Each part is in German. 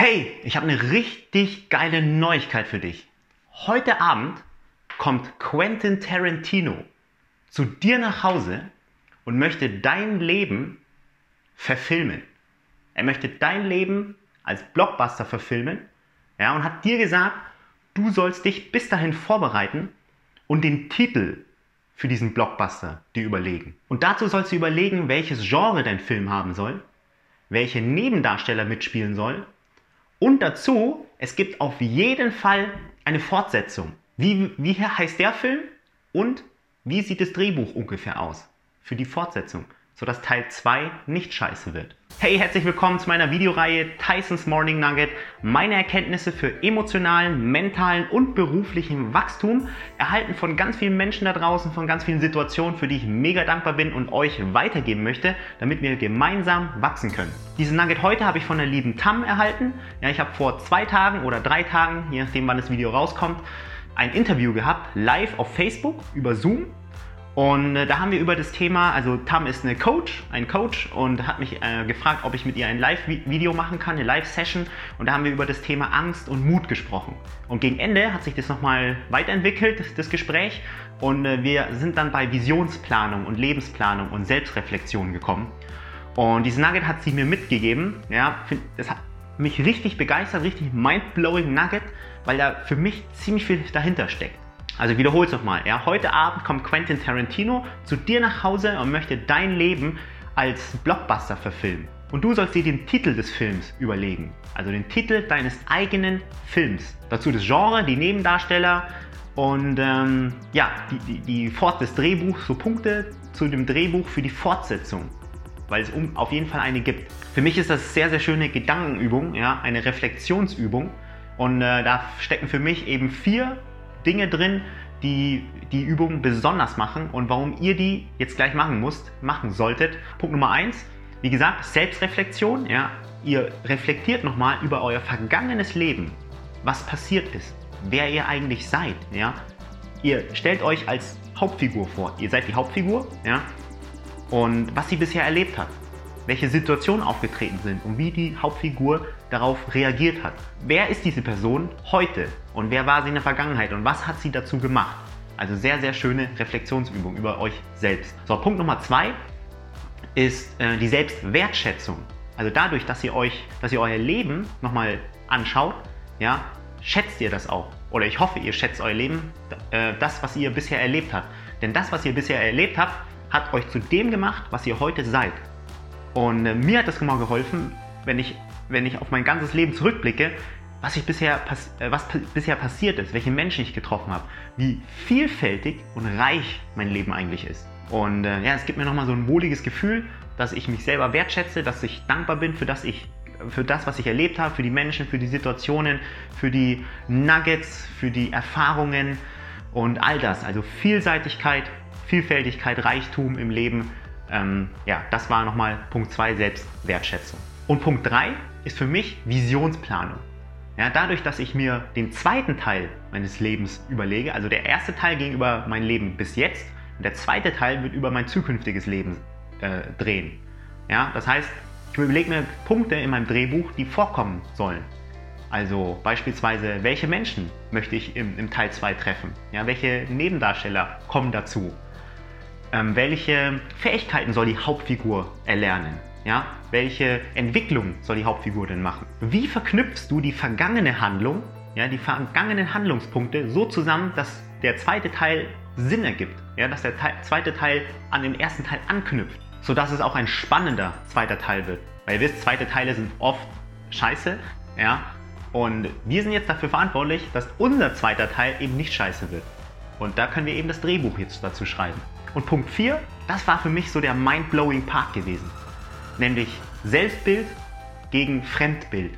Hey, ich habe eine richtig geile Neuigkeit für dich. Heute Abend kommt Quentin Tarantino zu dir nach Hause und möchte dein Leben verfilmen. Er möchte dein Leben als Blockbuster verfilmen ja, und hat dir gesagt, du sollst dich bis dahin vorbereiten und den Titel für diesen Blockbuster dir überlegen. Und dazu sollst du überlegen, welches Genre dein Film haben soll, welche Nebendarsteller mitspielen soll und dazu, es gibt auf jeden Fall eine Fortsetzung. Wie, wie heißt der Film und wie sieht das Drehbuch ungefähr aus für die Fortsetzung? Sodass Teil 2 nicht scheiße wird. Hey, herzlich willkommen zu meiner Videoreihe Tysons Morning Nugget. Meine Erkenntnisse für emotionalen, mentalen und beruflichen Wachstum, erhalten von ganz vielen Menschen da draußen, von ganz vielen Situationen, für die ich mega dankbar bin und euch weitergeben möchte, damit wir gemeinsam wachsen können. Diesen Nugget heute habe ich von der lieben Tam erhalten. Ja, ich habe vor zwei Tagen oder drei Tagen, je nachdem wann das Video rauskommt, ein Interview gehabt, live auf Facebook über Zoom und äh, da haben wir über das Thema, also Tam ist eine Coach, ein Coach und hat mich äh, gefragt, ob ich mit ihr ein Live-Video machen kann, eine Live-Session. Und da haben wir über das Thema Angst und Mut gesprochen. Und gegen Ende hat sich das nochmal weiterentwickelt, das, das Gespräch. Und äh, wir sind dann bei Visionsplanung und Lebensplanung und Selbstreflexion gekommen. Und dieses Nugget hat sie mir mitgegeben. Ja, das hat mich richtig begeistert, richtig mindblowing Nugget, weil da für mich ziemlich viel dahinter steckt. Also wiederhol's nochmal. Ja? Heute Abend kommt Quentin Tarantino zu dir nach Hause und möchte dein Leben als Blockbuster verfilmen. Und du sollst dir den Titel des Films überlegen. Also den Titel deines eigenen Films. Dazu das Genre, die Nebendarsteller und ähm, ja, die, die, die Fort des Drehbuchs, so Punkte zu dem Drehbuch für die Fortsetzung. Weil es um, auf jeden Fall eine gibt. Für mich ist das sehr, sehr schöne Gedankenübung, ja, eine Reflexionsübung. Und äh, da stecken für mich eben vier Dinge drin, die die Übung besonders machen und warum ihr die jetzt gleich machen müsst, machen solltet. Punkt Nummer eins, wie gesagt, Selbstreflexion. Ja, ihr reflektiert nochmal über euer vergangenes Leben, was passiert ist, wer ihr eigentlich seid. Ja, ihr stellt euch als Hauptfigur vor. Ihr seid die Hauptfigur, ja, und was sie bisher erlebt hat welche Situationen aufgetreten sind und wie die Hauptfigur darauf reagiert hat. Wer ist diese Person heute und wer war sie in der Vergangenheit und was hat sie dazu gemacht? Also sehr, sehr schöne Reflexionsübung über euch selbst. So, Punkt Nummer zwei ist äh, die Selbstwertschätzung. Also dadurch, dass ihr euch, dass ihr euer Leben nochmal anschaut, ja, schätzt ihr das auch. Oder ich hoffe, ihr schätzt euer Leben, äh, das, was ihr bisher erlebt habt. Denn das, was ihr bisher erlebt habt, hat euch zu dem gemacht, was ihr heute seid. Und äh, mir hat das immer geholfen, wenn ich, wenn ich auf mein ganzes Leben zurückblicke, was, ich bisher, äh, was bisher passiert ist, welche Menschen ich getroffen habe, wie vielfältig und reich mein Leben eigentlich ist. Und äh, ja, es gibt mir nochmal so ein wohliges Gefühl, dass ich mich selber wertschätze, dass ich dankbar bin für das, ich, für das, was ich erlebt habe, für die Menschen, für die Situationen, für die Nuggets, für die Erfahrungen und all das. Also Vielseitigkeit, Vielfältigkeit, Reichtum im Leben ähm, ja, das war nochmal Punkt 2, Selbstwertschätzung. Und Punkt 3 ist für mich Visionsplanung. Ja, dadurch, dass ich mir den zweiten Teil meines Lebens überlege, also der erste Teil gegenüber mein Leben bis jetzt und der zweite Teil wird über mein zukünftiges Leben äh, drehen. Ja, das heißt, ich überlege mir Punkte in meinem Drehbuch, die vorkommen sollen. Also beispielsweise, welche Menschen möchte ich im, im Teil 2 treffen? Ja, welche Nebendarsteller kommen dazu? Ähm, welche Fähigkeiten soll die Hauptfigur erlernen? Ja? Welche Entwicklung soll die Hauptfigur denn machen? Wie verknüpfst du die vergangene Handlung, ja, die vergangenen Handlungspunkte so zusammen, dass der zweite Teil Sinn ergibt? Ja, dass der Teil, zweite Teil an den ersten Teil anknüpft, sodass es auch ein spannender zweiter Teil wird. Weil ihr wisst, zweite Teile sind oft scheiße, ja, und wir sind jetzt dafür verantwortlich, dass unser zweiter Teil eben nicht scheiße wird. Und da können wir eben das Drehbuch jetzt dazu schreiben. Und Punkt 4, das war für mich so der mind-blowing Part gewesen. Nämlich Selbstbild gegen Fremdbild.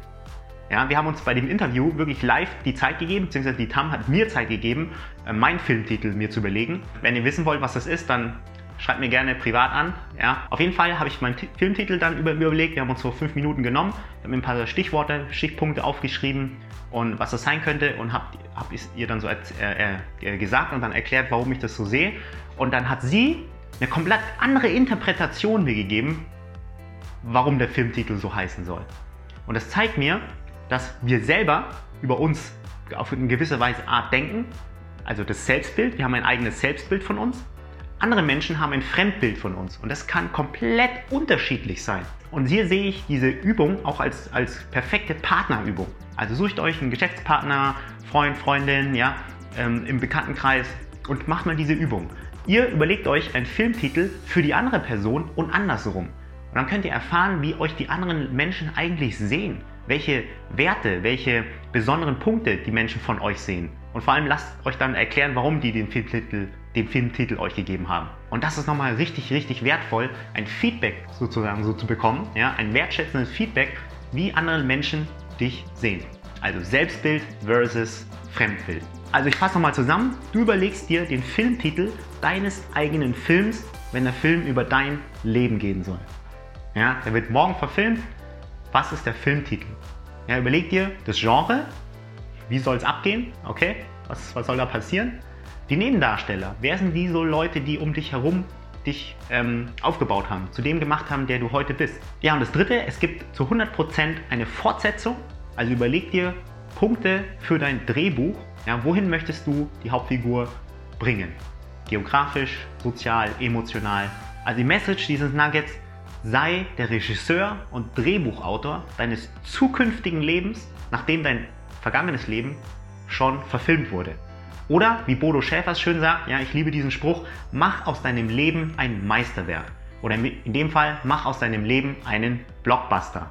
Ja, wir haben uns bei dem Interview wirklich live die Zeit gegeben, beziehungsweise die Tam hat mir Zeit gegeben, äh, meinen Filmtitel mir zu überlegen. Wenn ihr wissen wollt, was das ist, dann schreibt mir gerne privat an. Ja, auf jeden Fall habe ich meinen Filmtitel dann über, überlegt. Wir haben uns so fünf Minuten genommen, haben ein paar Stichworte, Stichpunkte aufgeschrieben und was das sein könnte und habe hab ihr dann so äh, äh, gesagt und dann erklärt, warum ich das so sehe. Und dann hat sie eine komplett andere Interpretation mir gegeben, warum der Filmtitel so heißen soll. Und das zeigt mir, dass wir selber über uns auf eine gewisse Weise Art denken, also das Selbstbild, wir haben ein eigenes Selbstbild von uns. Andere Menschen haben ein Fremdbild von uns und das kann komplett unterschiedlich sein. Und hier sehe ich diese Übung auch als, als perfekte Partnerübung. Also sucht euch einen Geschäftspartner, Freund, Freundin, ja, ähm, im Bekanntenkreis und macht mal diese Übung. Ihr überlegt euch einen Filmtitel für die andere Person und andersrum. Und dann könnt ihr erfahren, wie euch die anderen Menschen eigentlich sehen, welche Werte, welche besonderen Punkte die Menschen von euch sehen. Und vor allem lasst euch dann erklären, warum die den Filmtitel, den Filmtitel euch gegeben haben. Und das ist nochmal richtig, richtig wertvoll, ein Feedback sozusagen so zu bekommen, ja, ein wertschätzendes Feedback, wie andere Menschen dich sehen. Also Selbstbild versus Fremdbild. Also ich fasse nochmal zusammen. Du überlegst dir den Filmtitel deines eigenen Films, wenn der Film über dein Leben gehen soll. Ja, der wird morgen verfilmt. Was ist der Filmtitel? Ja, überleg dir das Genre. Wie soll es abgehen? Okay, was, was soll da passieren? Die Nebendarsteller. Wer sind die so Leute, die um dich herum dich ähm, aufgebaut haben, zu dem gemacht haben, der du heute bist? Ja, und das dritte, es gibt zu 100% eine Fortsetzung. Also überleg dir Punkte für dein Drehbuch. Ja, wohin möchtest du die Hauptfigur bringen? Geografisch, sozial, emotional. Also die Message dieses Nuggets sei der Regisseur und Drehbuchautor deines zukünftigen Lebens, nachdem dein vergangenes Leben schon verfilmt wurde. Oder, wie Bodo Schäfers schön sagt, ja, ich liebe diesen Spruch, mach aus deinem Leben ein Meisterwerk. Oder in dem Fall, mach aus deinem Leben einen Blockbuster.